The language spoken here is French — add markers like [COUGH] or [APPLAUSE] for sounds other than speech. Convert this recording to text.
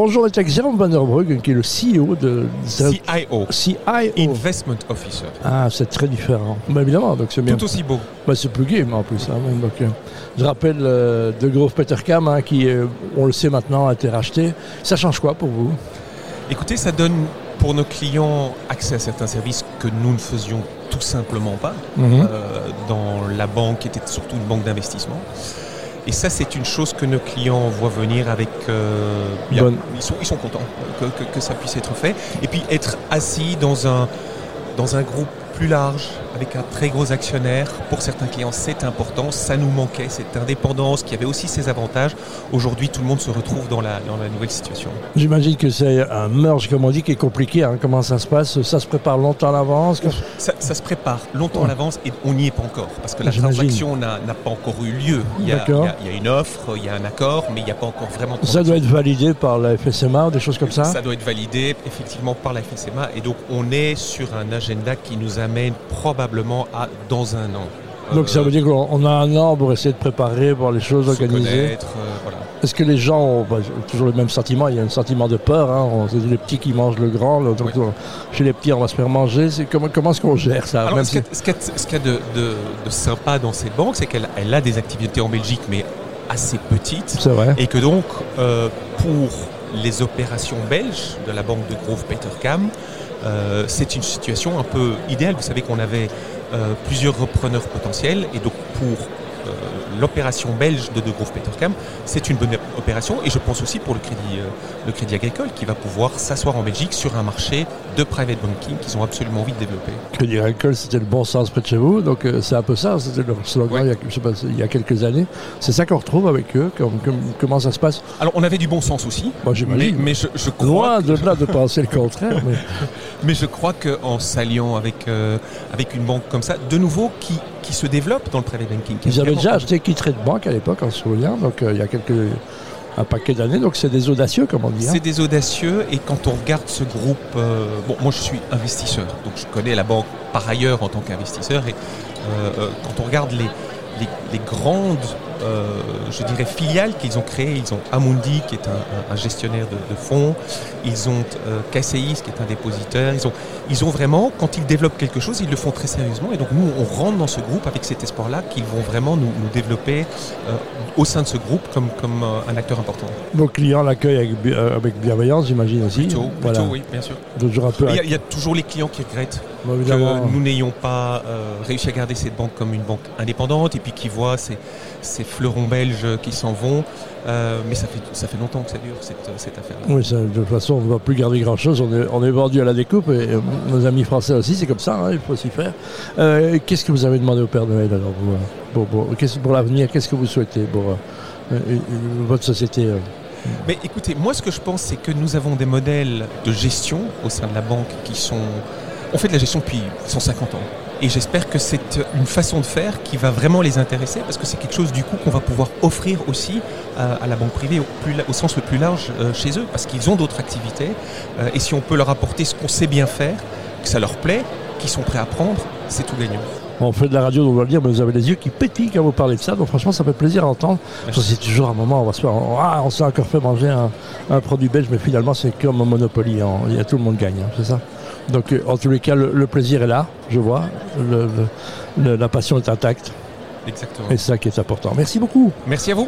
bonjour, avec Jérôme Van der Bruggen, qui est le CEO de... CIO. CIO. Investment Officer. Ah, c'est très différent. Évidemment, donc c'est bien. Tout aussi beau. Bah, c'est plus game en plus. Hein, donc, euh, je rappelle euh, De Grove Petercam, hein, qui, euh, on le sait maintenant, a été racheté. Ça change quoi pour vous? Écoutez, ça donne pour nos clients accès à certains services que nous ne faisions tout simplement pas Mhm. euh, dans la banque qui était surtout une banque d'investissement. Et ça, c'est une chose que nos clients voient venir avec. euh, bien. Ils, sont, ils sont contents que, que- que ça puisse être fait. Et puis être assis dans un, dans un groupe plus large, avec un très gros actionnaire, pour certains clients, c'est important. Ça nous manquait, cette indépendance qui avait aussi ses avantages. Aujourd'hui, tout le monde se retrouve dans la, dans la nouvelle situation. J'imagine que c'est un merge, comme on dit, qui est compliqué. hein. Comment ça se passe? Ça se prépare longtemps à l'avance? Ça, ça se prépare longtemps Ouais. à l'avance et on n'y est pas encore parce que la transaction n'a pas encore eu lieu. Il y, a, D'accord. il y a- il y a une offre, il y a un accord, mais il n'y a pas encore vraiment de Ça doit être validé par la FSMA ou des choses comme ça? Ça doit être validé effectivement par la FSMA et donc on est sur un agenda qui nous amène probablement à dans un an. Donc ça veut dire qu'on on a un an pour essayer de préparer, voir les choses se organisées. euh, voilà. Est-ce que les gens ont bah, toujours le même sentiment Il y a un sentiment de peur. Hein. On- C'est les petits qui mangent le grand. donc, Oui. Chez les petits, on va se faire manger. Comment, comment est-ce qu'on gère ça Alors, Même ce qu'il si- y a- y y de, de- de sympa dans cette banque, c'est qu'elle elle a des activités en Belgique, mais assez petites. C'est vrai. Et que donc, euh, pour les opérations belges de la banque de Grove Petercam, euh, c'est une situation un peu idéale. Vous savez qu'on avait euh, plusieurs repreneurs potentiels et donc pour l'opération belge de De Grove Petercam, c'est une bonne opération et je pense aussi pour le crédit, euh, le crédit agricole qui va pouvoir s'asseoir en Belgique sur un marché de private banking qu'ils ont absolument envie de développer. Crédit Agricole, c'était le bon sens près de chez vous. Donc euh, c'est un peu ça. C'était leur slogan Ouais. il, y a, je sais pas, il y a quelques années. C'est ça qu'on retrouve avec eux. Comme- comme- comment ça se passe? Alors on avait du bon sens aussi, Moi, mais, mais je, je crois Loin de là de penser le contraire. [LAUGHS] mais- Mais je crois qu'en s'alliant avec, euh, avec une banque comme ça, de nouveau, qui, qui se développe dans le private banking. Ils avaient déjà acheté Kittrade Bank à l'époque, en se souvient. Donc euh, il y a quelques, un paquet d'années. Donc c'est des audacieux, comme on dit. hein. C'est des audacieux et quand on regarde ce groupe, euh, bon, moi je suis investisseur, donc je connais la banque par ailleurs en tant qu'investisseur et euh, quand on regarde les, les, les grandes, je dirais, filiales qu'ils ont créées, ils ont Amundi qui est un, gestionnaire de, de fonds, ils ont euh, KCIS qui est un dépositeur, ils ont, ils ont vraiment, quand ils développent quelque chose, ils le font très sérieusement et donc nous on rentre dans ce groupe avec cet espoir-là qu'ils vont vraiment nous, nous développer euh, au sein de ce groupe comme, comme euh, un acteur important. Vos clients l'accueillent avec, bi- euh, avec bienveillance, j'imagine aussi. Plutôt, Voilà. oui, bien sûr. Toujours un peu. Il y, a, il y a toujours les clients qui regrettent que nous n'ayons pas euh, réussi à garder cette banque comme une banque indépendante et puis qui voient ces, ces fleurons belges qui s'en vont. Euh, mais ça fait, ça fait longtemps que ça dure cette, cette affaire-là. Oui, ça, de toute façon, on ne va plus garder grand-chose. On est, on est vendu à la découpe et euh, nos amis français aussi, c'est comme ça, hein, il faut s'y faire. Euh, qu'est-ce que vous avez demandé au Père Noël alors euh, pour, pour- pour l'avenir Qu'est-ce que vous souhaitez pour euh, euh, euh, votre société euh Mais écoutez, moi ce que je pense, c'est que nous avons des modèles de gestion au sein de la banque qui sont... On fait de la gestion depuis 150 ans. Et j'espère que c'est une façon de faire qui va vraiment les intéresser parce que c'est quelque chose du coup qu'on va pouvoir offrir aussi à, à la banque privée au, plus au sens le plus large euh, chez eux parce qu'ils ont d'autres activités. Euh, et si on peut leur apporter ce qu'on sait bien faire, que ça leur plaît, qu'ils sont prêts à prendre, c'est tout gagnant. On fait de la radio, on doit le dire, mais vous avez les yeux qui pétillent quand vous parlez de ça. Donc franchement, ça fait plaisir à entendre. C'est toujours un moment, on va se faire, on, ah, on s'est encore fait manger un, un produit belge, mais finalement, c'est comme un Monopoly. hein. Il y a tout le monde gagne, hein, c'est ça? Donc euh, en tous les cas, le, le plaisir est là, je vois. Le- le- le- la passion est intacte. Exactement. Et c'est ça qui est important. Merci beaucoup. Merci à vous.